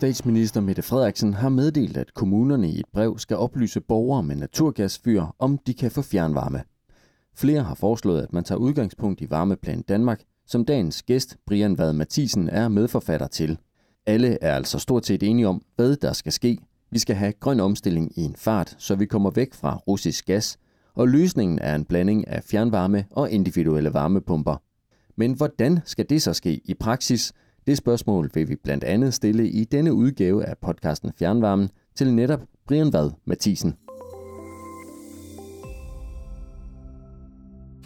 Statsminister Mette Frederiksen har meddelt, at kommunerne i et brev skal oplyse borgere med naturgasfyr, om de kan få fjernvarme. Flere har foreslået, at man tager udgangspunkt i Varmeplan Danmark, som dagens gæst, Brian Vad Mathisen, er medforfatter til. Alle er altså stort set enige om, hvad der skal ske. Vi skal have grøn omstilling i en fart, så vi kommer væk fra russisk gas, og løsningen er en blanding af fjernvarme og individuelle varmepumper. Men hvordan skal det så ske i praksis? Det spørgsmål vil vi blandt andet stille i denne udgave af podcasten Fjernvarmen til netop Brian Vad Mathisen.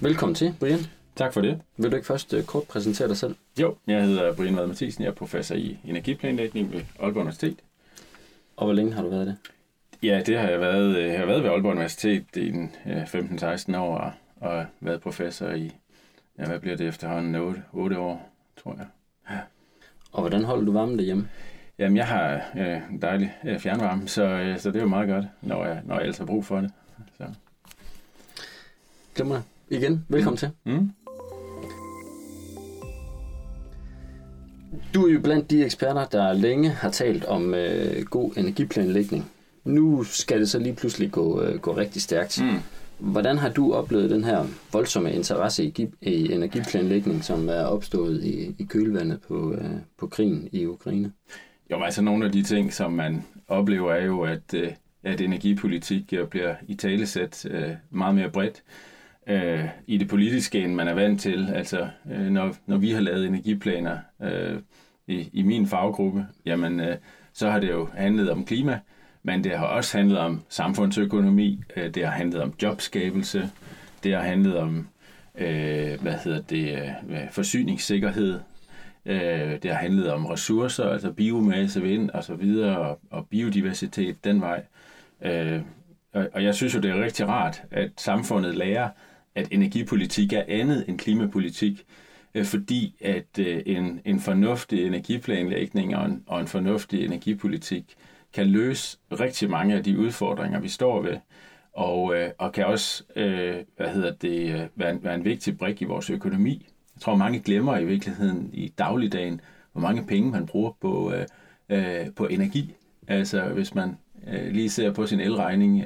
Velkommen til, Brian. Tak for det. Vil du ikke først uh, kort præsentere dig selv? Jo, jeg hedder Brian Vad Mathisen. Jeg er professor i energiplanlægning ved Aalborg Universitet. Og hvor længe har du været det? Ja, det har jeg været. Jeg har været ved Aalborg Universitet i 15-16 år og, og været professor i, ja, hvad bliver det efterhånden, 8, 8 år, tror jeg. Og hvordan holder du varmen derhjemme? Jamen, jeg har øh, dejlig øh, fjernvarme, så, øh, så det er jo meget godt, når jeg, når jeg ellers har brug for det. Så. Glemmer Igen, velkommen mm. til. Mm. Du er jo blandt de eksperter, der længe har talt om øh, god energiplanlægning. Nu skal det så lige pludselig gå, øh, gå rigtig stærkt. Mm. Hvordan har du oplevet den her voldsomme interesse i, i energiplanlægning, som er opstået i, i kølvandet på, øh, på krigen i Ukraine? Jo, altså nogle af de ting, som man oplever, er jo, at, øh, at energipolitik øh, bliver i talesæt øh, meget mere bredt øh, i det politiske, end man er vant til. Altså, øh, når, når vi har lavet energiplaner øh, i, i min faggruppe, jamen, øh, så har det jo handlet om klima, men det har også handlet om samfundsøkonomi, øh, det har handlet om jobskabelse, det har handlet om øh, hvad hedder det, øh, forsyningssikkerhed, øh, det har handlet om ressourcer, altså biomasse, vind og så videre, og, og biodiversitet den vej. Øh, og, og jeg synes jo, det er rigtig rart, at samfundet lærer, at energipolitik er andet end klimapolitik, øh, fordi at øh, en, en fornuftig energiplanlægning og en, og en fornuftig energipolitik kan løse rigtig mange af de udfordringer, vi står ved, og, øh, og kan også øh, hvad hedder det, øh, være, en, være en vigtig brik i vores økonomi. Jeg tror, mange glemmer i virkeligheden i dagligdagen, hvor mange penge man bruger på, øh, øh, på energi. Altså hvis man øh, lige ser på sin elregning,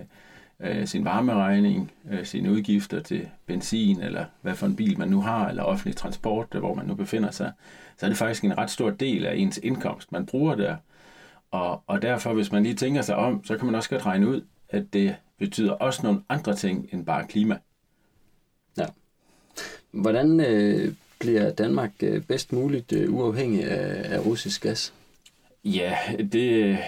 øh, sin varmeregning, øh, sine udgifter til benzin, eller hvad for en bil man nu har, eller offentlig transport, øh, hvor man nu befinder sig, så er det faktisk en ret stor del af ens indkomst, man bruger der. Og, og derfor, hvis man lige tænker sig om, så kan man også godt regne ud, at det betyder også nogle andre ting end bare klima. Ja. Hvordan øh, bliver Danmark øh, bedst muligt øh, uafhængig af, af russisk gas? Ja, det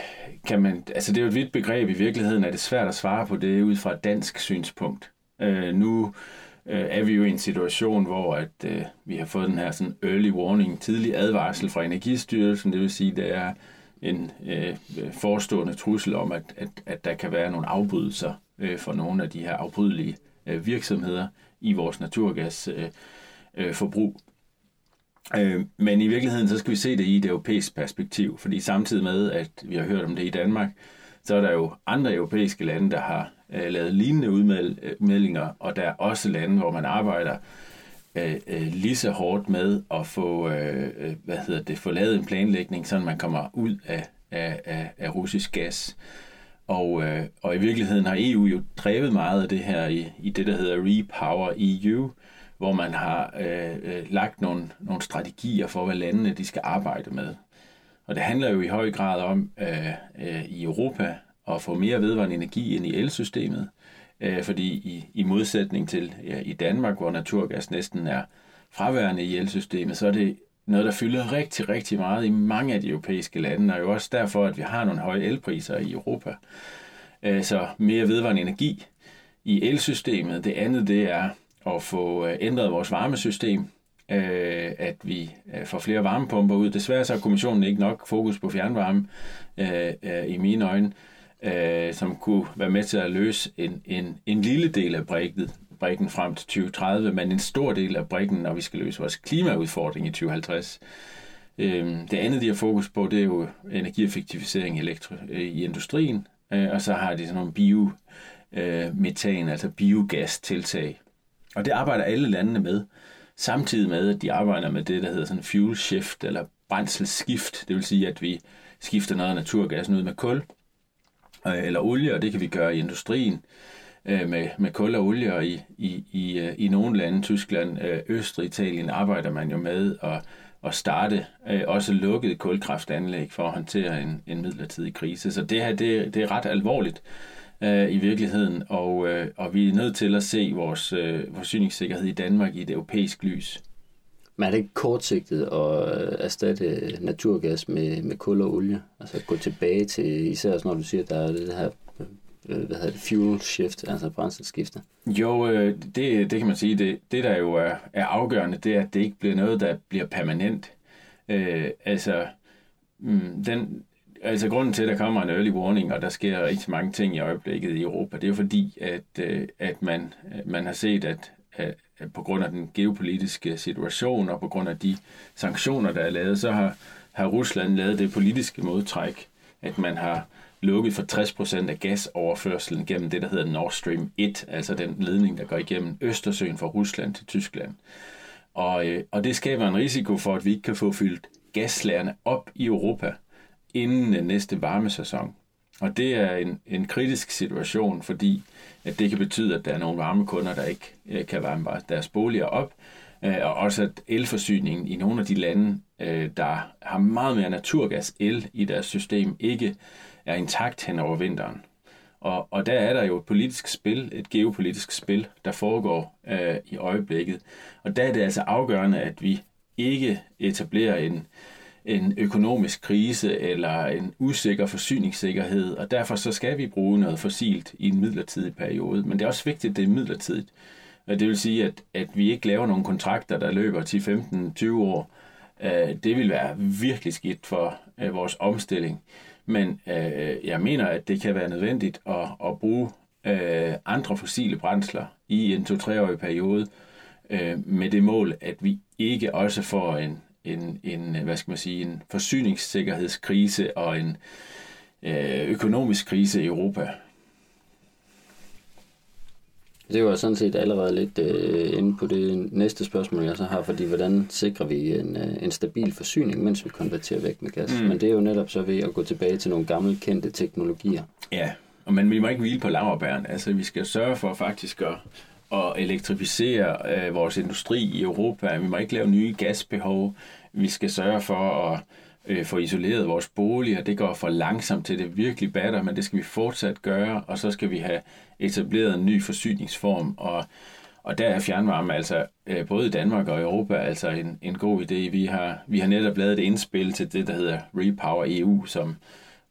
kan man, altså det er jo et vidt begreb i virkeligheden, er det svært at svare på det ud fra et dansk synspunkt. Øh, nu øh, er vi jo i en situation, hvor at, øh, vi har fået den her sådan early warning, tidlig advarsel fra Energistyrelsen, det vil sige, det er en øh, forestående trussel om, at, at, at der kan være nogle afbrydelser øh, for nogle af de her afbrydelige øh, virksomheder i vores naturgasforbrug. Øh, øh, forbrug. Øh, men i virkeligheden, så skal vi se det i et europæisk perspektiv, fordi samtidig med, at vi har hørt om det i Danmark, så er der jo andre europæiske lande, der har øh, lavet lignende øh, udmeldinger, og der er også lande, hvor man arbejder øh, Øh, øh, lige så hårdt med at få, øh, øh, hvad hedder det, få lavet en planlægning, så man kommer ud af, af, af, af russisk gas. Og, øh, og i virkeligheden har EU jo drevet meget af det her i, i det, der hedder Repower EU, hvor man har øh, øh, lagt nogle, nogle strategier for, hvad landene de skal arbejde med. Og det handler jo i høj grad om øh, øh, i Europa at få mere vedvarende energi ind i elsystemet, øh, fordi i, i modsætning til ja, i Danmark, hvor naturgas næsten er fraværende i elsystemet, så er det noget, der fylder rigtig, rigtig meget i mange af de europæiske lande, og jo også derfor, at vi har nogle høje elpriser i Europa. Øh, så mere vedvarende energi i elsystemet. Det andet, det er at få øh, ændret vores varmesystem, øh, at vi øh, får flere varmepumper ud. Desværre så har kommissionen ikke nok fokus på fjernvarme øh, i mine øjne, Øh, som kunne være med til at løse en, en, en lille del af brækket, brækken frem til 2030, men en stor del af brækken, når vi skal løse vores klimaudfordring i 2050. Øh, det andet, de har fokus på, det er jo energieffektivisering elektro- øh, i industrien, og så har de sådan nogle biometan, altså biogas-tiltag, og det arbejder alle landene med, samtidig med, at de arbejder med det, der hedder sådan fuel shift, eller brændselsskift. Det vil sige, at vi skifter noget af naturgassen ud med kul øh, eller olie, og det kan vi gøre i industrien øh, med, med kul og olie, og i, i, i, øh, i nogle lande, Tyskland, øh, Østrig, Italien, arbejder man jo med at, at starte øh, også lukkede kulkraftanlæg for at håndtere en, en midlertidig krise. Så det her, det, det er ret alvorligt øh, i virkeligheden, og, øh, og vi er nødt til at se vores øh, forsyningssikkerhed i Danmark i et europæisk lys. Men er det ikke kortsigtet at øh, erstatte naturgas med, med kul og olie? Altså gå tilbage til, især når du siger, at der er det her øh, hvad hedder det, fuel shift, altså brændselsskifte? Jo, øh, det, det kan man sige. Det, det der jo er, er afgørende, det er, at det ikke bliver noget, der bliver permanent. Øh, altså, mm, den, altså grunden til, at der kommer en early warning, og der sker rigtig mange ting i øjeblikket i Europa, det er jo fordi, at, at man, man har set, at Øh, på grund af den geopolitiske situation og på grund af de sanktioner, der er lavet, så har, har Rusland lavet det politiske modtræk, at man har lukket for 60% af gasoverførselen gennem det, der hedder Nord Stream 1, altså den ledning, der går igennem Østersøen fra Rusland til Tyskland. Og, øh, og det skaber en risiko for, at vi ikke kan få fyldt gaslærerne op i Europa inden næste varmesæson. Og det er en, en kritisk situation, fordi at det kan betyde, at der er nogle varmekunder, der ikke øh, kan varme deres boliger op, øh, og også at elforsyningen i nogle af de lande, øh, der har meget mere naturgas el i deres system, ikke er intakt hen over vinteren. Og, og der er der jo et politisk spil, et geopolitisk spil, der foregår øh, i øjeblikket. Og der er det altså afgørende, at vi ikke etablerer en, en økonomisk krise eller en usikker forsyningssikkerhed, og derfor så skal vi bruge noget fossilt i en midlertidig periode. Men det er også vigtigt, at det er midlertidigt. Det vil sige, at, at vi ikke laver nogle kontrakter, der løber til 15, 20 år. Øh, det vil være virkelig skidt for øh, vores omstilling. Men øh, jeg mener, at det kan være nødvendigt at, at bruge andre fossile brændsler i en 2-3-årig periode, med det mål, at vi ikke også får en, en, en, hvad skal man sige, en forsyningssikkerhedskrise og en øh, økonomisk krise i Europa. Det var sådan set allerede lidt øh, inde på det næste spørgsmål, jeg så har, fordi hvordan sikrer vi en, øh, en stabil forsyning, mens vi konverterer væk med gas? Mm. Men det er jo netop så ved at gå tilbage til nogle gamle kendte teknologier. Ja, men vi må ikke hvile på laverbæren. Altså, vi skal sørge for faktisk at, at elektrificere øh, vores industri i Europa. Vi må ikke lave nye gasbehov. Vi skal sørge for at øh, få isoleret vores boliger. Det går for langsomt til det virkelig batter, men det skal vi fortsat gøre, og så skal vi have etableret en ny forsyningsform, og, og der er fjernvarme altså øh, både i Danmark og Europa altså en, en god idé. Vi har, vi har netop lavet et indspil til det, der hedder Repower EU, som, øh,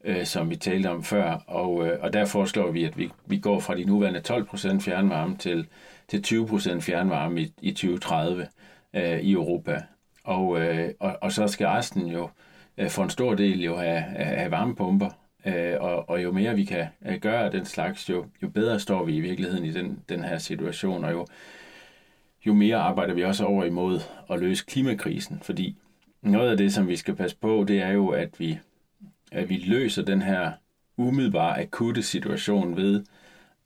øh, som vi talte om før, og, øh, og der foreslår vi, at vi, vi går fra de nuværende 12% fjernvarme til, til 20% fjernvarme i, i 2030 øh, i Europa. Og, øh, og, og så skal resten jo øh, for en stor del jo have, have varmepumper, øh, og, og jo mere vi kan øh, gøre af den slags, jo, jo bedre står vi i virkeligheden i den, den her situation, og jo, jo mere arbejder vi også over imod at løse klimakrisen, fordi noget af det, som vi skal passe på, det er jo, at vi, at vi løser den her umiddelbare akutte situation ved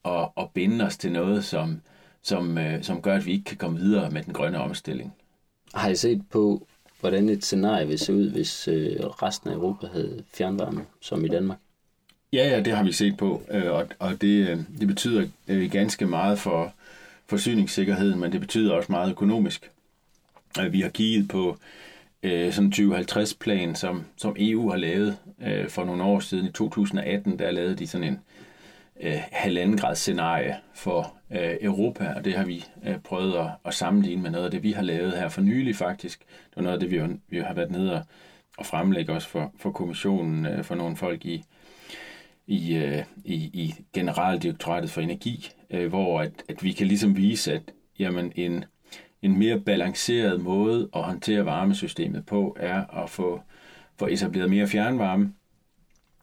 at, at binde os til noget, som, som, øh, som gør, at vi ikke kan komme videre med den grønne omstilling. Har I set på, hvordan et scenarie vil se ud, hvis øh, resten af Europa havde fjernvarme, som i Danmark? Ja, ja, det har vi set på, øh, og, og det, det betyder ganske meget for forsyningssikkerheden, men det betyder også meget økonomisk. Vi har kigget på Øh, sådan 2050-plan, som, som EU har lavet øh, for nogle år siden. I 2018, der lavede de sådan en øh, grads scenarie for øh, Europa, og det har vi prøvet at, at sammenligne med noget af det, vi har lavet her for nylig faktisk. Det var noget af det, vi har, vi har været nede og, og fremlægge også for, for kommissionen, for nogle folk i, i, øh, i, i Generaldirektoratet for Energi, øh, hvor at, at vi kan ligesom vise, at jamen, en, en mere balanceret måde at håndtere varmesystemet på er at få, få etableret mere fjernvarme,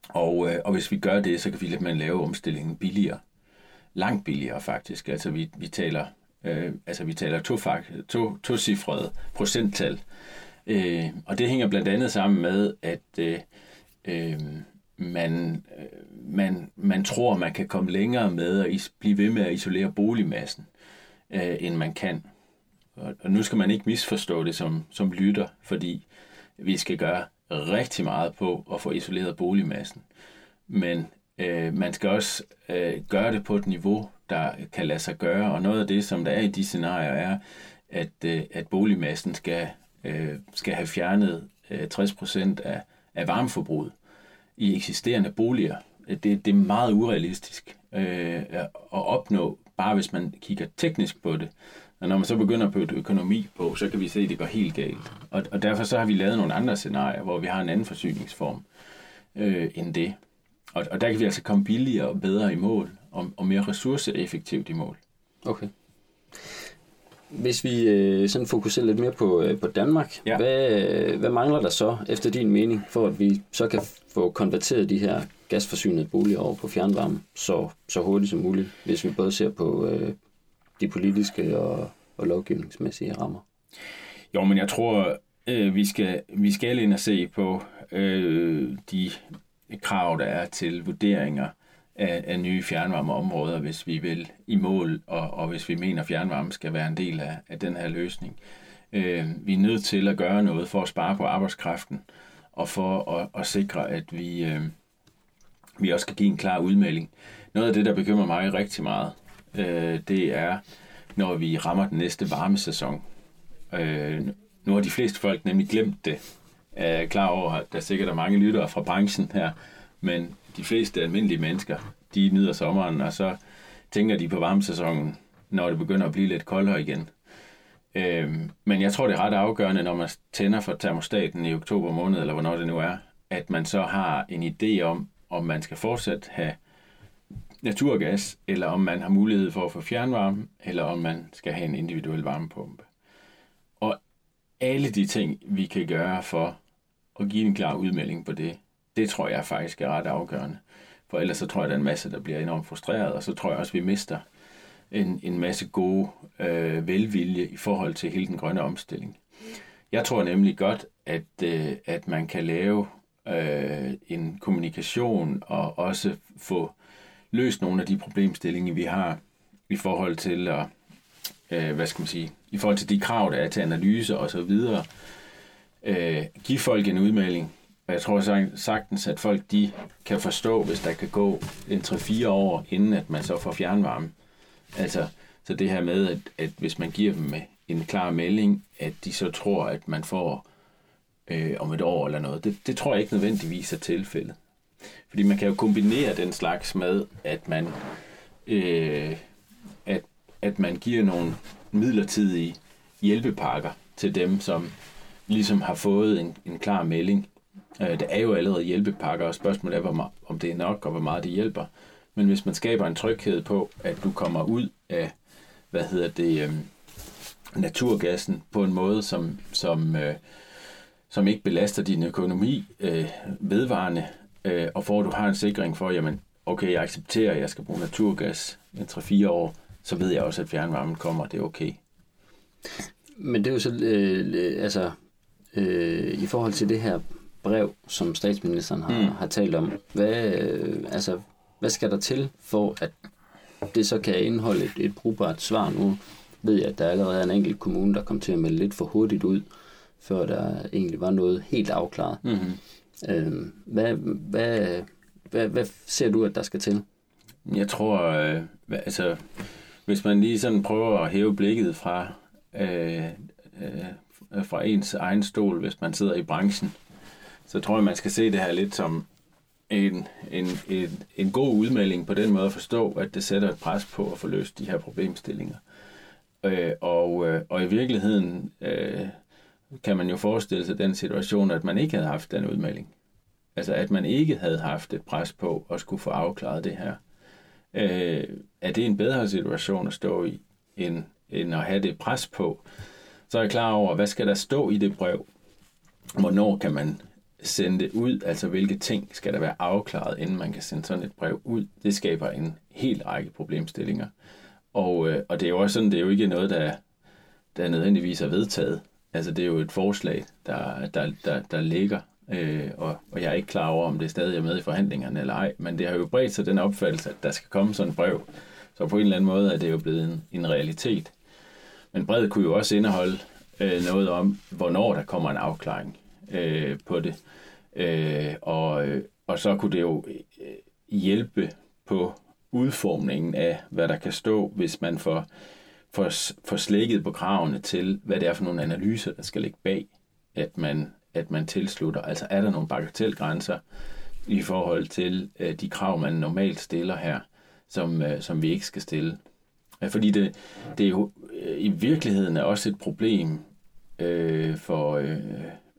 og, øh, og hvis vi gør det, så kan vi lidt man lave omstillingen billigere. Langt billigere faktisk. Altså vi, vi taler, øh, altså vi taler to, to, to cifrede procenttal. Øh, og det hænger blandt andet sammen med, at øh, øh, man, øh, man, man tror, man kan komme længere med at blive ved med at isolere boligmassen, øh, end man kan. Og, nu skal man ikke misforstå det som, som lytter, fordi vi skal gøre rigtig meget på at få isoleret boligmassen. Men øh, man skal også øh, gøre det på et niveau, der kan lade sig gøre. Og noget af det, som der er i de scenarier, er, at, øh, at boligmassen skal, øh, skal have fjernet øh, 60% af, af varmeforbruget i eksisterende boliger. Det, det er meget urealistisk øh, at opnå, bare hvis man kigger teknisk på det. Og når man så begynder på et økonomi på, så kan vi se, at det går helt galt. Og, og derfor så har vi lavet nogle andre scenarier, hvor vi har en anden forsyningsform øh, end det. Og, og der kan vi altså komme billigere og bedre i mål, og, og mere ressourceeffektivt i mål. Okay. Hvis vi øh, sådan fokuserer lidt mere på, øh, på Danmark, ja. hvad, øh, hvad mangler der så efter din mening, for at vi så kan få konverteret de her gasforsynede boliger over på fjernvarme så, så hurtigt som muligt, hvis vi både ser på øh, de politiske og, og lovgivningsmæssige rammer? Jo, men jeg tror, øh, vi, skal, vi skal ind og se på øh, de krav, der er til vurderinger af, af nye fjernvarmeområder, hvis vi vil i mål, og, og hvis vi mener, at fjernvarme skal være en del af, af den her løsning. Øh, vi er nødt til at gøre noget for at spare på arbejdskraften, og for at, at sikre, at vi, øh, vi også kan give en klar udmelding. Noget af det, der bekymrer mig rigtig meget, øh, det er, når vi rammer den næste varmesæson. Øh, nu har de fleste folk nemlig glemt det. Jeg er klar over, at der sikkert er mange lyttere fra branchen her, men de fleste almindelige mennesker, de nyder sommeren, og så tænker de på varmesæsonen, når det begynder at blive lidt koldere igen. Øhm, men jeg tror, det er ret afgørende, når man tænder for termostaten i oktober måned, eller hvornår det nu er, at man så har en idé om, om man skal fortsat have naturgas, eller om man har mulighed for at få fjernvarme, eller om man skal have en individuel varmepumpe. Og alle de ting, vi kan gøre for at give en klar udmelding på det, det tror jeg faktisk er ret afgørende. For ellers så tror jeg, at der er en masse, der bliver enormt frustreret, og så tror jeg også, at vi mister en, en masse gode øh, velvilje i forhold til hele den grønne omstilling. Jeg tror nemlig godt, at, øh, at man kan lave øh, en kommunikation og også få løst nogle af de problemstillinger, vi har i forhold til at, øh, hvad skal man sige, i forhold til de krav, der er til analyse og så videre. Øh, give folk en udmelding, og jeg tror sagtens, at folk de kan forstå, hvis der kan gå en 3-4 år, inden at man så får fjernvarme. Altså, så det her med, at, at hvis man giver dem en klar melding, at de så tror, at man får øh, om et år eller noget, det, det tror jeg ikke nødvendigvis er tilfældet. Fordi man kan jo kombinere den slags med, at man, øh, at, at man giver nogle midlertidige hjælpepakker til dem, som ligesom har fået en, en klar melding Øh, der er jo allerede hjælpepakker, og spørgsmålet er, hvor meget, om det er nok, og hvor meget det hjælper. Men hvis man skaber en tryghed på, at du kommer ud af, hvad hedder det, øh, naturgassen på en måde, som, som, øh, som ikke belaster din økonomi øh, vedvarende, øh, og for at du har en sikring for, jamen, okay, jeg accepterer, at jeg skal bruge naturgas i 3-4 år, så ved jeg også, at fjernvarmen kommer, det er okay. Men det er jo så, øh, altså, øh, i forhold til det her brev, som statsministeren har, mm. har talt om. Hvad, øh, altså, hvad skal der til for, at det så kan indeholde et, et brugbart svar? Nu ved jeg, at der allerede er en enkelt kommune, der kom til at melde lidt for hurtigt ud, før der egentlig var noget helt afklaret. Mm-hmm. Øh, hvad, hvad, hvad, hvad ser du, at der skal til? Jeg tror, øh, altså, hvis man lige sådan prøver at hæve blikket fra, øh, øh, fra ens egen stol, hvis man sidder i branchen, så tror jeg, man skal se det her lidt som en, en, en, en god udmelding på den måde at forstå, at det sætter et pres på at få løst de her problemstillinger. Øh, og, øh, og i virkeligheden øh, kan man jo forestille sig den situation, at man ikke havde haft den udmelding. Altså at man ikke havde haft et pres på at skulle få afklaret det her. Øh, er det en bedre situation at stå i, end, end at have det pres på? Så er jeg klar over, hvad skal der stå i det brev? Hvornår kan man sende det ud, altså hvilke ting skal der være afklaret, inden man kan sende sådan et brev ud, det skaber en hel række problemstillinger. Og, øh, og det er jo også sådan, det er jo ikke noget, der, der nødvendigvis er vedtaget. Altså det er jo et forslag, der, der, der, der ligger, øh, og, og jeg er ikke klar over, om det stadig er med i forhandlingerne eller ej, men det har jo bredt sig den opfattelse, at der skal komme sådan et brev. Så på en eller anden måde er det jo blevet en, en realitet. Men brevet kunne jo også indeholde øh, noget om, hvornår der kommer en afklaring. øh, på det. Øh, og, og så kunne det jo øh, hjælpe på udformningen af, hvad der kan stå, hvis man får, får, får slækket på kravene til, hvad det er for nogle analyser, der skal ligge bag, at man, at man tilslutter. Altså er der nogle bagatelgrænser i forhold til øh, de krav, man normalt stiller her, som, øh, som vi ikke skal stille. Fordi det, det er jo øh, i virkeligheden er også et problem øh, for, øh,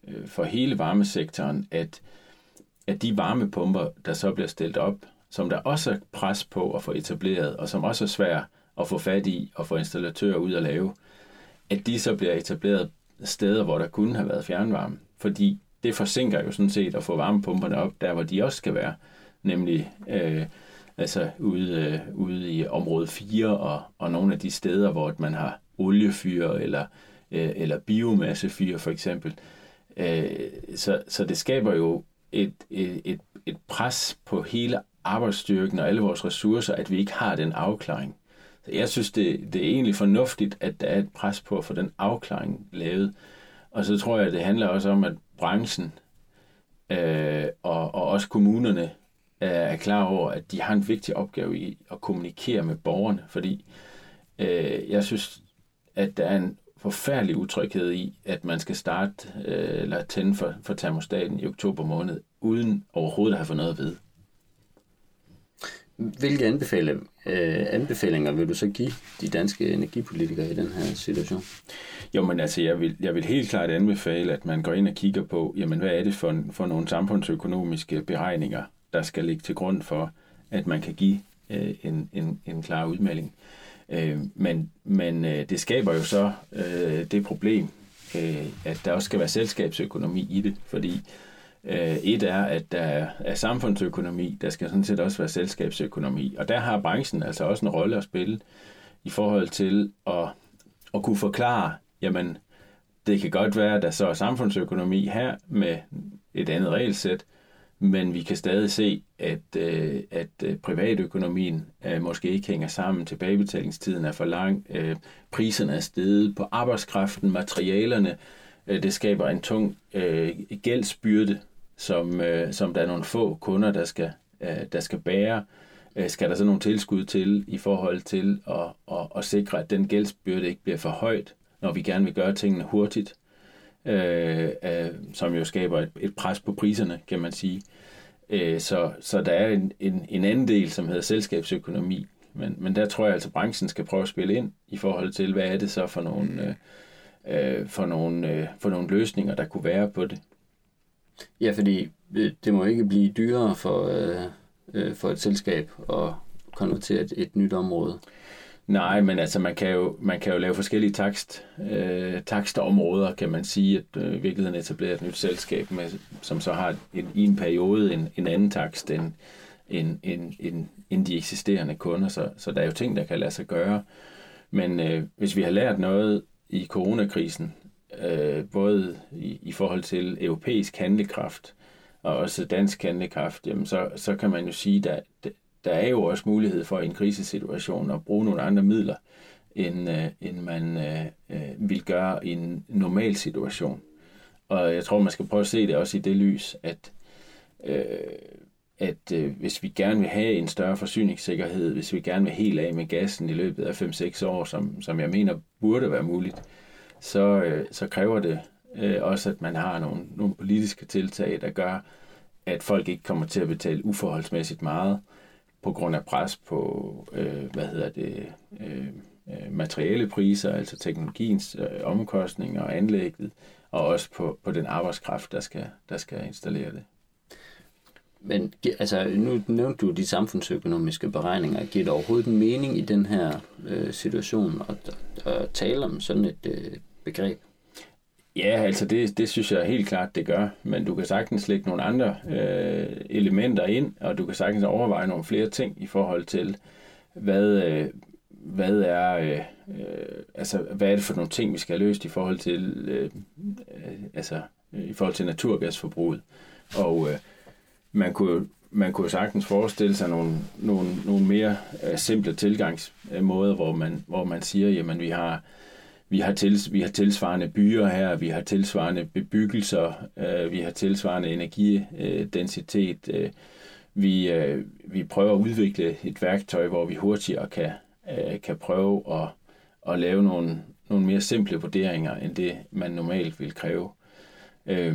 øh, for hele varmesektoren, at, at de varmepumper, der så bliver stillet op, som der også er pres på at få etableret, og som også er svært at få fat i og få installatører ud at lave, at de så bliver etableret steder, hvor der kunne have været fjernvarme. Fordi det forsinker jo sådan set at få varmepumperne op, der hvor de også skal være, nemlig øh, altså ude, øh, ude i område 4 og, og nogle af de steder, hvor man har oliefyr eller, øh, eller biomassefyr for eksempel. Øh, så, så det skaber jo et, et, et, et pres på hele arbejdsstyrken og alle vores ressourcer, at vi ikke har den afklaring. Så jeg synes, det, det er egentlig fornuftigt, at der er et pres på at få den afklaring lavet. Og så tror jeg, at det handler også om, at branchen øh, og, og også kommunerne øh, er klar over, at de har en vigtig opgave i at kommunikere med borgerne, fordi øh, jeg synes, at der er en forfærdelig utryghed i, at man skal starte øh, eller tænde for, for termostaten i oktober måned, uden overhovedet at have fået noget at vide. Hvilke anbefale, øh, anbefalinger vil du så give de danske energipolitikere i den her situation? Jo, men altså, jeg vil, jeg vil helt klart anbefale, at man går ind og kigger på, jamen, hvad er det for, for nogle samfundsøkonomiske beregninger, der skal ligge til grund for, at man kan give øh, en, en, en klar udmelding. Øh, men men øh, det skaber jo så øh, det problem, øh, at der også skal være selskabsøkonomi i det, fordi øh, Øh, et er, at der er samfundsøkonomi, der skal sådan set også være selskabsøkonomi, og der har branchen altså også en rolle at spille i forhold til at, at kunne forklare, jamen, det kan godt være, at der så er samfundsøkonomi her med et andet regelsæt, men vi kan stadig se, at, øh, at øh, privatøkonomien øh, måske ikke hænger sammen. Tilbagebetalingstiden er for lang. Øh, priserne er steget på arbejdskraften, materialerne. Øh, det skaber en tung øh, gældsbyrde, som, øh, som der er nogle få kunder, der skal, øh, der skal bære. Øh, skal der så nogle tilskud til i forhold til at, at, at sikre, at den gældsbyrde ikke bliver for højt, når vi gerne vil gøre tingene hurtigt? øh, øh, som jo skaber et, et pres på priserne, kan man sige. Øh, så, så der er en, en, en anden del, som hedder selskabsøkonomi, men, men der tror jeg altså, at branchen skal prøve at spille ind i forhold til, hvad er det så for nogle, øh, øh, for nogle, øh, for nogle løsninger, der kunne være på det. Ja, fordi øh, det må ikke blive dyrere for, øh, øh, for et selskab at konvertere et, et nyt område. Nej, men altså man kan jo, man kan jo lave forskellige takst, øh, takstområder, kan man sige, at øh, i virkeligheden etablerer et nyt selskab, med, som så har en, i en periode en, en anden takst end, end, end, end, end de eksisterende kunder. Så, så der er jo ting, der kan lade sig gøre. Men øh, hvis vi har lært noget i coronakrisen, øh, både i, i forhold til europæisk handlekraft og også dansk handlekraft, jamen så, så kan man jo sige, at der er jo også mulighed for i en krisesituation at bruge nogle andre midler, end, øh, end man øh, øh, vil gøre i en normal situation. Og jeg tror, man skal prøve at se det også i det lys, at, øh, at øh, hvis vi gerne vil have en større forsyningssikkerhed, hvis vi gerne vil helt af med gassen i løbet af 5-6 år, som, som jeg mener burde være muligt, så, øh, så kræver det øh, også, at man har nogle, nogle politiske tiltag, der gør, at folk ikke kommer til at betale uforholdsmæssigt meget, på grund af pres på, øh, hvad hedder det, øh, øh materielle priser, altså teknologiens øh, omkostninger og anlægget, og også på, på den arbejdskraft, der skal, der skal installere det. Men altså, nu nævnte du de samfundsøkonomiske beregninger. Giver det overhovedet mening i den her øh, situation at, at tale om sådan et øh, begreb? Ja, altså det, det synes jeg helt klart, det gør. Men du kan sagtens lægge nogle andre øh, elementer ind, og du kan sagtens overveje nogle flere ting i forhold til, hvad, øh, hvad er øh, øh, altså hvad er det for nogle ting, vi skal have løst i forhold til øh, øh, altså i forhold til naturgasforbruget. Og øh, man kunne man kunne sagtens forestille sig nogle, nogle, nogle mere øh, simple tilgangsmåder, hvor man, hvor man siger, jamen vi har vi har, til, vi har tilsvarende byer her, vi har tilsvarende bebyggelser, øh, vi har tilsvarende energidensitet. Øh, vi, øh, vi prøver at udvikle et værktøj, hvor vi hurtigere kan, øh, kan prøve at, at lave nogle, nogle mere simple vurderinger, end det man normalt vil kræve. Øh,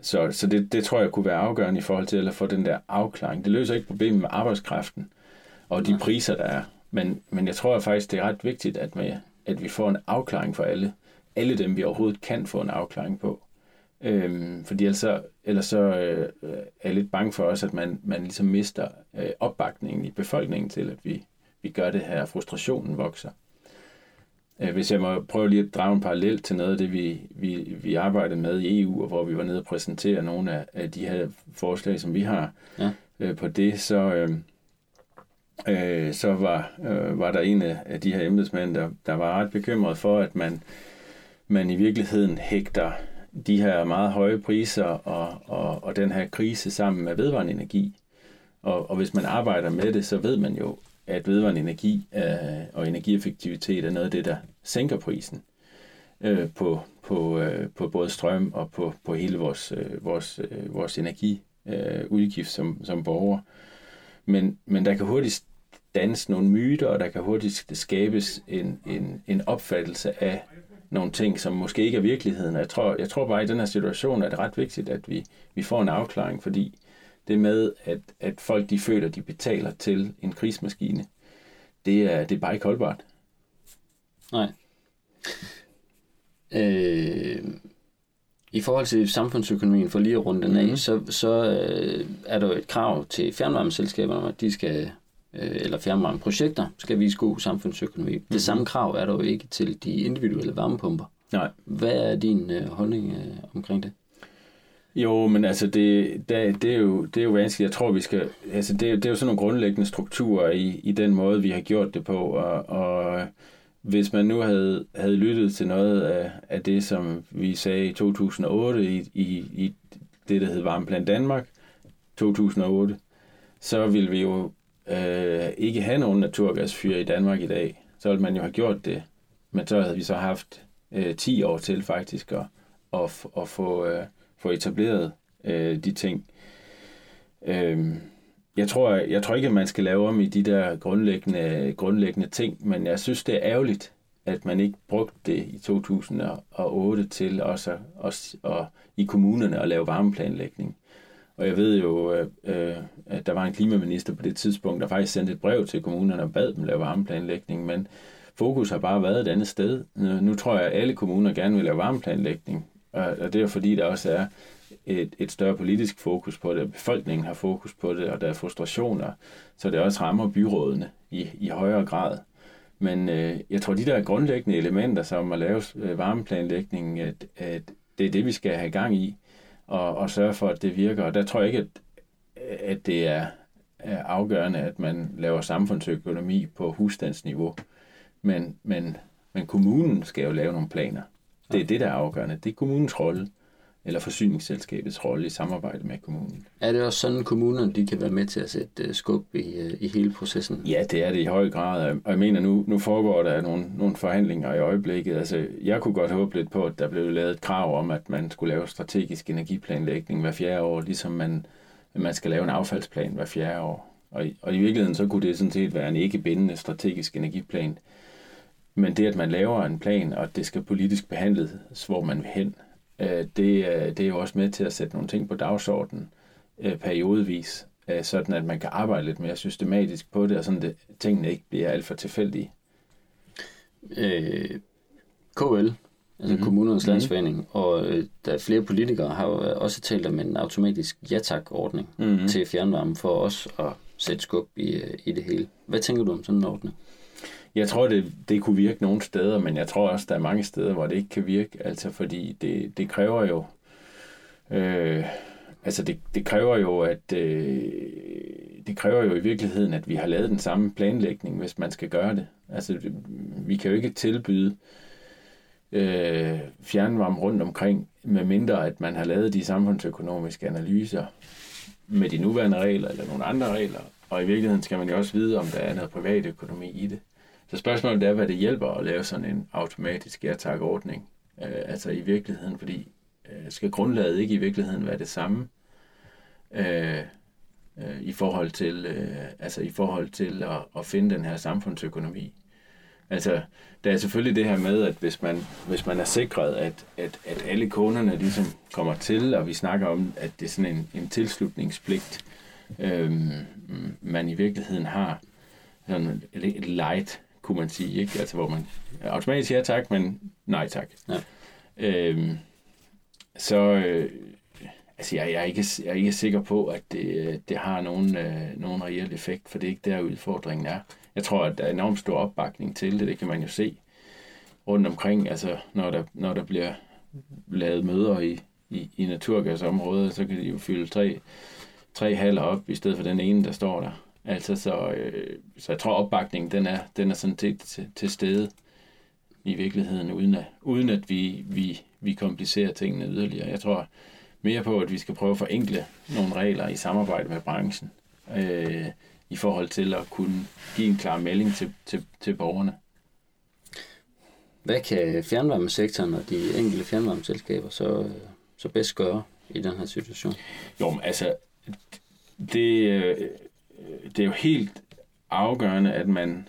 så så det, det tror jeg kunne være afgørende i forhold til at få den der afklaring. Det løser ikke problemet med arbejdskraften og de priser, der er. Men, men jeg tror faktisk, det er ret vigtigt, at, med, at vi får en afklaring for alle. Alle dem, vi overhovedet kan få en afklaring på. Øhm, fordi ellers, så, ellers så øh, er jeg lidt bange for os, at man, man ligesom mister øh, opbakningen i befolkningen til, at vi, vi gør det her, frustrationen vokser. Øh, hvis jeg må prøve lige at drage en parallel til noget af det, vi, vi, vi arbejder med i EU, og hvor vi var nede og præsentere nogle af, af de her forslag, som vi har ja. øh, på det, så, øh, øh, så var, øh, var der en af de her embedsmænd, der, der var ret bekymret for, at man, man i virkeligheden hægter de her meget høje priser og, og, og den her krise sammen med vedvarende energi. Og, og hvis man arbejder med det, så ved man jo, at vedvarende energi øh, og energieffektivitet er noget af det, der sænker prisen øh, på, på, øh, på både strøm og på, på hele vores, øh, vores, øh, vores energiudgift øh, som, som borger. Men, men der kan hurtigt dannes nogle myter, og der kan hurtigt skabes en, en, en opfattelse af nogle ting, som måske ikke er virkeligheden. Jeg tror, jeg tror bare, at i den her situation er det ret vigtigt, at vi, vi får en afklaring, fordi det med, at, at folk de føler, de betaler til en krigsmaskine, det er, det er bare ikke holdbart. Nej. Øh, i forhold til samfundsøkonomien, for lige at runde den af, mm. så, så øh, er der jo et krav til fjernvarmeselskaberne om, at de skal øh, eller fjernvarmeprojekter skal vise god samfundsøkonomi. Mm. Det samme krav er der jo ikke til de individuelle varmepumper. Nej. Hvad er din øh, holdning øh, omkring det? Jo, men altså, det, det, det, er jo, det er jo vanskeligt. Jeg tror, vi skal... Altså, det, det er jo sådan nogle grundlæggende strukturer i, i den måde, vi har gjort det på, og, og hvis man nu havde, havde lyttet til noget af, af det, som vi sagde i 2008 i, i, i det, der hed Varmeplan Danmark 2008, så ville vi jo øh, ikke have nogen naturgasfyr i Danmark i dag. Så ville man jo have gjort det, men så havde vi så haft øh, 10 år til faktisk at, at, at få... Øh, få etableret øh, de ting. Øh, jeg tror, jeg tror ikke, at man skal lave om i de der grundlæggende, grundlæggende ting, men jeg synes, det er ærgerligt, at man ikke brugte det i 2008 til også, også og, i kommunerne at lave varmeplanlægning. Og jeg ved jo, øh, øh, at der var en klimaminister på det tidspunkt, der faktisk sendte et brev til kommunerne og bad dem lave varmeplanlægning, men fokus har bare været et andet sted. Nu tror jeg, at alle kommuner gerne vil lave varmeplanlægning, og det er fordi, der også er et, et større politisk fokus på det, og befolkningen har fokus på det, og der er frustrationer, så det også rammer byrådene i, i højere grad. Men øh, jeg tror, de der grundlæggende elementer, som at lave øh, varmeplanlægning, at, at det er det, vi skal have gang i, og, og sørge for, at det virker. Og der tror jeg ikke, at, at det er, er afgørende, at man laver samfundsøkonomi på husstandsniveau. Men, men, men kommunen skal jo lave nogle planer. Det er det, der er afgørende. Det er kommunens rolle, eller forsyningsselskabets rolle i samarbejde med kommunen. Er det også sådan, at kommunerne de kan være med til at sætte øh, skub i, øh, i hele processen? Ja, det er det i høj grad. Og jeg mener, nu, nu foregår der nogle, nogle forhandlinger i øjeblikket. Altså, jeg kunne godt håbe lidt på, at der blev lavet et krav om, at man skulle lave strategisk energiplanlægning hver fjerde år, ligesom man, man skal lave en affaldsplan hver fjerde år. Og, og i virkeligheden så kunne det sådan set være en ikke bindende strategisk energiplan, men det, at man laver en plan, og det skal politisk behandles, hvor man vil hen, øh, det, det er jo også med til at sætte nogle ting på dagsordenen øh, periodevis, øh, sådan at man kan arbejde lidt mere systematisk på det, og sådan at tingene ikke bliver alt for tilfældige. Øh, KL, altså mm-hmm. Kommunernes mhm. Landsforening, mm-hmm. og øh, der er flere politikere har jo også talt om en automatisk ja-tak-ordning mm-hmm. til fjernvarme for os at sætte skub i, i det hele. Hvad tænker du om sådan en ordning? Jeg tror, det, det kunne virke nogle steder, men jeg tror også, der er mange steder, hvor det ikke kan virke, altså fordi det, det kræver jo, øh, altså det, det kræver jo, at øh, det kræver jo i virkeligheden, at vi har lavet den samme planlægning, hvis man skal gøre det. Altså vi kan jo ikke tilbyde øh, fjernvarme rundt omkring, med mindre at man har lavet de samfundsøkonomiske analyser med de nuværende regler eller nogle andre regler. Og i virkeligheden skal man jo også vide, om der er noget privatøkonomi i det så spørgsmålet er, hvad det hjælper at lave sådan en automatisk airtag-ordning. Øh, altså i virkeligheden, fordi øh, skal grundlaget ikke i virkeligheden være det samme øh, øh, i forhold til, øh, altså i forhold til at, at finde den her samfundsøkonomi. Altså, der er selvfølgelig det her med, at hvis man, hvis man er sikret, at, at, at alle kunderne ligesom kommer til, og vi snakker om, at det er sådan en, en tilslutningspligt, øh, man i virkeligheden har, sådan et light, kunne man sige, ikke? Altså, hvor man automatisk siger tak, men nej tak. Ja. Øh, så, øh, altså, jeg, jeg, er ikke, jeg er ikke sikker på, at det, det har nogen, øh, nogen reel effekt, for det er ikke der, udfordringen er jeg tror, at der er enormt stor opbakning til det. Det kan man jo se rundt omkring. Altså, når der, når der bliver lavet møder i, i, i naturgasområdet, så kan de jo fylde tre, tre haller op, i stedet for den ene, der står der. Altså, så, øh, så jeg tror, opbakningen, den er, den er sådan til, til, til stede i virkeligheden, uden at, uden at vi, vi, vi komplicerer tingene yderligere. Jeg tror mere på, at vi skal prøve at forenkle nogle regler i samarbejde med branchen. Øh, i forhold til at kunne give en klar melding til, til, til borgerne. Hvad kan fjernvarmesektoren og de enkelte fjernvarmeselskaber så, så bedst gøre i den her situation? Jo, men altså, det, Øh, det er jo helt afgørende, at man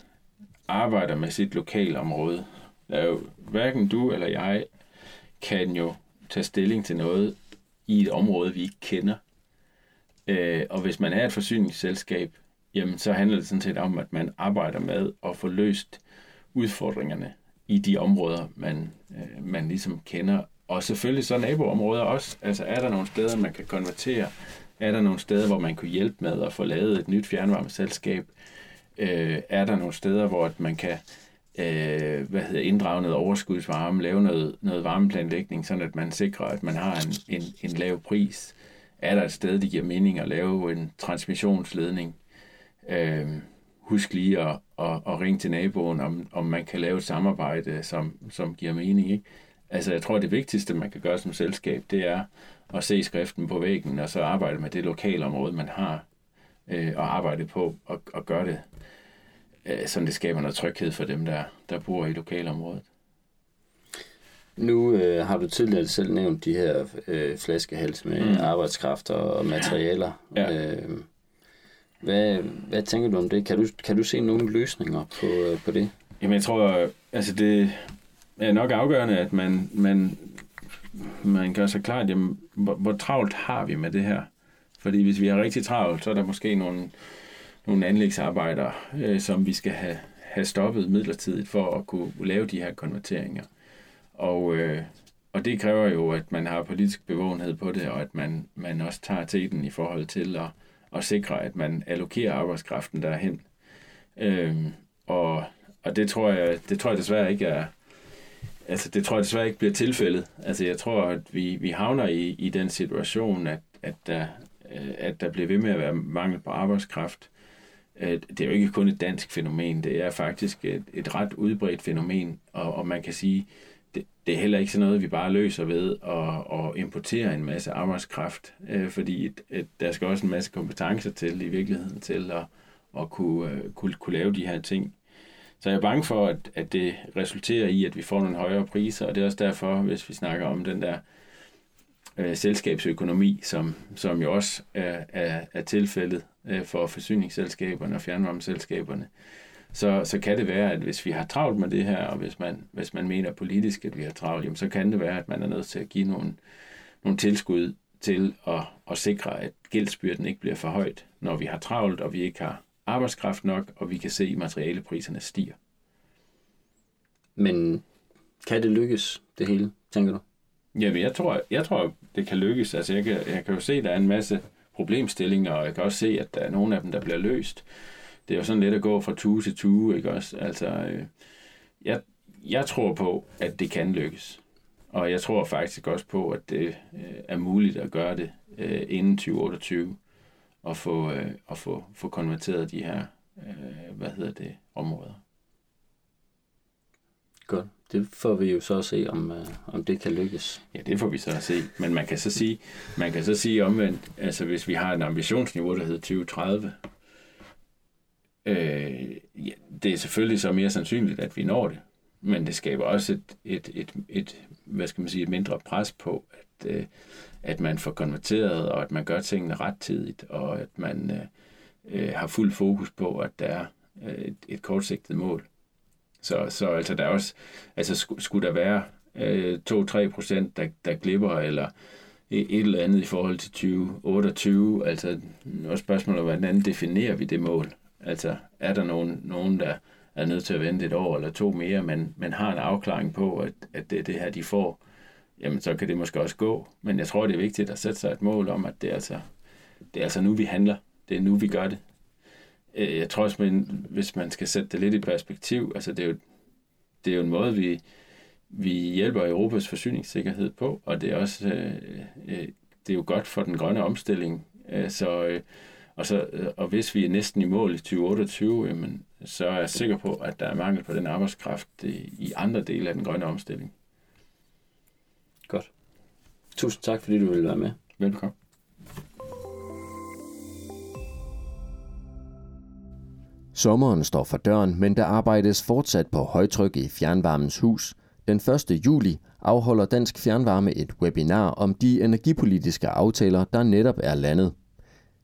arbejder med sit lokalområde. Der er jo, hverken du eller jeg kan jo tage stilling til noget i et område, vi ikke kender. Øh, og hvis man er et forsyningsselskab, jamen så handler det sådan set om, at man arbejder med at få løst udfordringerne i de områder, man, øh, man ligesom kender. Og selvfølgelig så naboområder også. Altså er der nogle steder, man kan konvertere? Er der nogle steder, hvor man kunne hjælpe med at få lavet et nyt fjernvarmeselskab? Øh, er der nogle steder, hvor man kan øh, hvad hedder, inddrage noget overskudsvarme, lave noget, noget varmeplanlægning, sådan at man sikrer, at man har en, en, en lav pris? Er der et sted, det giver mening at lave en transmissionsledning? Øh, husk lige at, at, at ringe til naboen, om, om man kan lave et samarbejde, som, som giver mening. Ikke? Altså, jeg tror, det vigtigste, man kan gøre som selskab, det er at se skriften på væggen, og så arbejde med det lokale område, man har, øh, og arbejde på at, at gøre det, øh, så det skaber noget tryghed for dem, der, der bor i lokalområdet. Nu øh, har du tidligere selv nævnt de her øh, flaskehals med mm. arbejdskraft og materialer. Ja. Øh, hvad, hvad tænker du om det? Kan du, kan du se nogle løsninger på, på det? Jamen jeg tror, altså det er nok afgørende, at man, man, man gør sig klart, jamen, hvor, hvor travlt har vi med det her? Fordi hvis vi har rigtig travlt, så er der måske nogle, nogle anlægsarbejder, øh, som vi skal have, have stoppet midlertidigt for at kunne lave de her konverteringer. Og, øh, og det kræver jo, at man har politisk bevågenhed på det, og at man, man også tager til i forhold til at, at sikre, at man allokerer arbejdskraften derhen. Øh, og, og det tror jeg, det tror jeg desværre ikke er, altså det tror jeg desværre ikke bliver tilfældet. Altså jeg tror, at vi, vi havner i, i den situation, at, at, der, øh, at der bliver ved med at være mangel på arbejdskraft. Øh, det er jo ikke kun et dansk fænomen, det er faktisk et, et ret udbredt fænomen, og, og man kan sige, det, det er heller ikke sådan noget, vi bare løser ved at, at importere en masse arbejdskraft, øh, fordi et, et, der skal også en masse kompetencer til i virkeligheden til at, at kunne, øh, kunne, kunne lave de her ting. Så jeg er bange for, at, at det resulterer i, at vi får nogle højere priser, og det er også derfor, hvis vi snakker om den der øh, selskabsøkonomi, som, som jo også er, er, er tilfældet øh, for forsyningsselskaberne og fjernvarmeselskaberne, så, så kan det være, at hvis vi har travlt med det her, og hvis man, hvis man mener politisk, at vi har travlt, jamen, så kan det være, at man er nødt til at give nogle, nogle tilskud til at, at sikre, at gældsbyrden ikke bliver for højt, når vi har travlt, og vi ikke har arbejdskraft nok, og vi kan se, at materialepriserne stiger. Men kan det lykkes, det hele, tænker du? Jamen, jeg tror, jeg tror det kan lykkes. Altså, jeg kan, jeg kan jo se, at der er en masse problemstillinger, og jeg kan også se, at der er nogle af dem, der bliver løst det er jo sådan lidt at gå fra tue til tue, ikke også? Altså, øh, jeg, jeg tror på, at det kan lykkes. Og jeg tror faktisk også på, at det øh, er muligt at gøre det øh, inden 2028 og få, øh, og få, få konverteret de her, øh, hvad hedder det, områder. Godt. Det får vi jo så at se, om, øh, om det kan lykkes. Ja, det får vi så at se. Men man kan så sige, man kan så sige omvendt, altså hvis vi har et ambitionsniveau, der hedder 2030, Øh, ja, det er selvfølgelig så mere sandsynligt, at vi når det, men det skaber også et, et, et, et hvad skal man sige, et mindre pres på, at, øh, at man får konverteret, og at man gør tingene rettidigt, og at man øh, øh har fuld fokus på, at der er øh, et, et kortsigtet mål. Så, så altså, der er også, altså, skulle, skulle der være øh, 2-3 procent, der, der glipper, eller et eller andet i forhold til 2028, altså, nu er spørgsmålet, hvordan definerer vi det mål? Altså, er der nogen, nogen der er nødt til at vente et år eller to mere, men, men har en afklaring på, at, at det er det her, de får, jamen så kan det måske også gå. Men jeg tror, det er vigtigt at sætte sig et mål om, at det er altså, det er altså nu, vi handler. Det er nu, vi gør det. Øh, jeg tror også, men hvis man skal sætte det lidt i perspektiv, altså det er jo, det er jo en måde, vi, vi hjælper Europas forsyningssikkerhed på, og det er også øh, øh det er jo godt for den grønne omstilling. Øh, så, øh, og, så, og hvis vi er næsten i mål i 2028, jamen, så er jeg sikker på, at der er mangel på den arbejdskraft i andre dele af den grønne omstilling. Godt. Tusind tak, fordi du ville være med. Velkommen. Sommeren står for døren, men der arbejdes fortsat på højtryk i Fjernvarmens hus. Den 1. juli afholder Dansk Fjernvarme et webinar om de energipolitiske aftaler, der netop er landet.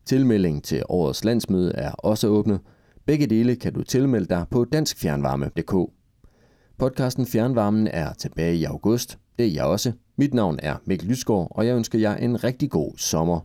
Tilmelding til årets landsmøde er også åbnet. Begge dele kan du tilmelde dig på danskfjernvarme.dk. Podcasten Fjernvarmen er tilbage i august. Det er jeg også. Mit navn er Mikkel Lysgaard, og jeg ønsker jer en rigtig god sommer.